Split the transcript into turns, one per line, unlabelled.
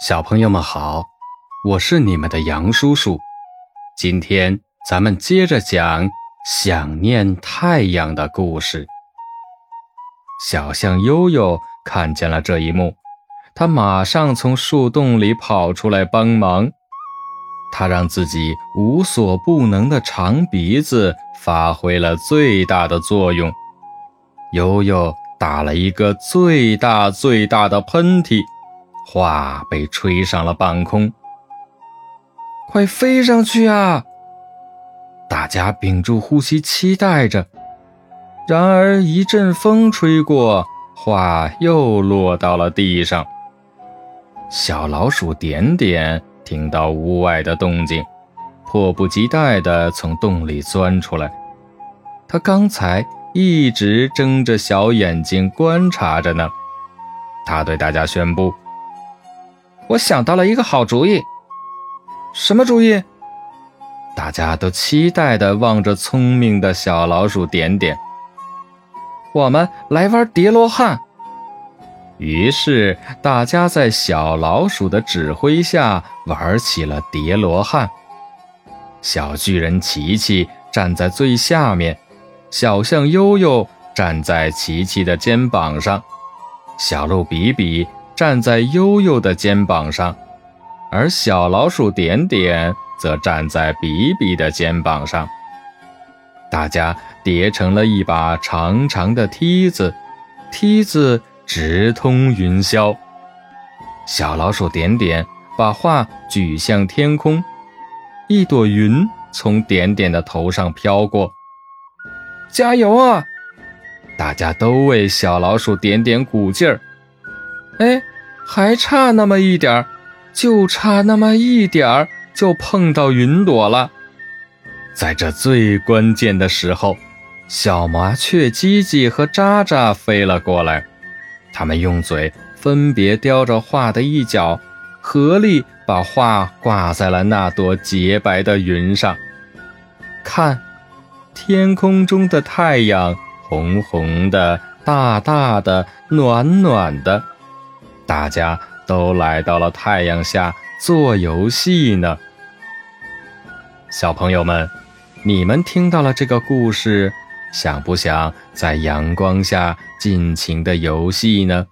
小朋友们好，我是你们的杨叔叔。今天咱们接着讲想念太阳的故事。小象悠悠看见了这一幕，他马上从树洞里跑出来帮忙。他让自己无所不能的长鼻子发挥了最大的作用。悠悠打了一个最大最大的喷嚏。画被吹上了半空，快飞上去啊！大家屏住呼吸，期待着。然而一阵风吹过，画又落到了地上。小老鼠点点听到屋外的动静，迫不及待地从洞里钻出来。它刚才一直睁着小眼睛观察着呢。它对大家宣布。我想到了一个好主意，什么主意？大家都期待地望着聪明的小老鼠点点。我们来玩叠罗汉。于是大家在小老鼠的指挥下玩起了叠罗汉。小巨人琪琪站在最下面，小象悠悠站在琪琪的肩膀上，小鹿比比。站在悠悠的肩膀上，而小老鼠点点则站在比比的肩膀上。大家叠成了一把长长的梯子，梯子直通云霄。小老鼠点点把画举向天空，一朵云从点点的头上飘过。加油啊！大家都为小老鼠点点鼓劲儿。哎，还差那么一点儿，就差那么一点儿，就碰到云朵了。在这最关键的时候，小麻雀叽叽和喳喳飞了过来，它们用嘴分别叼着画的一角，合力把画挂在了那朵洁白的云上。看，天空中的太阳，红红的，大大的，暖暖的。大家都来到了太阳下做游戏呢。小朋友们，你们听到了这个故事，想不想在阳光下尽情的游戏呢？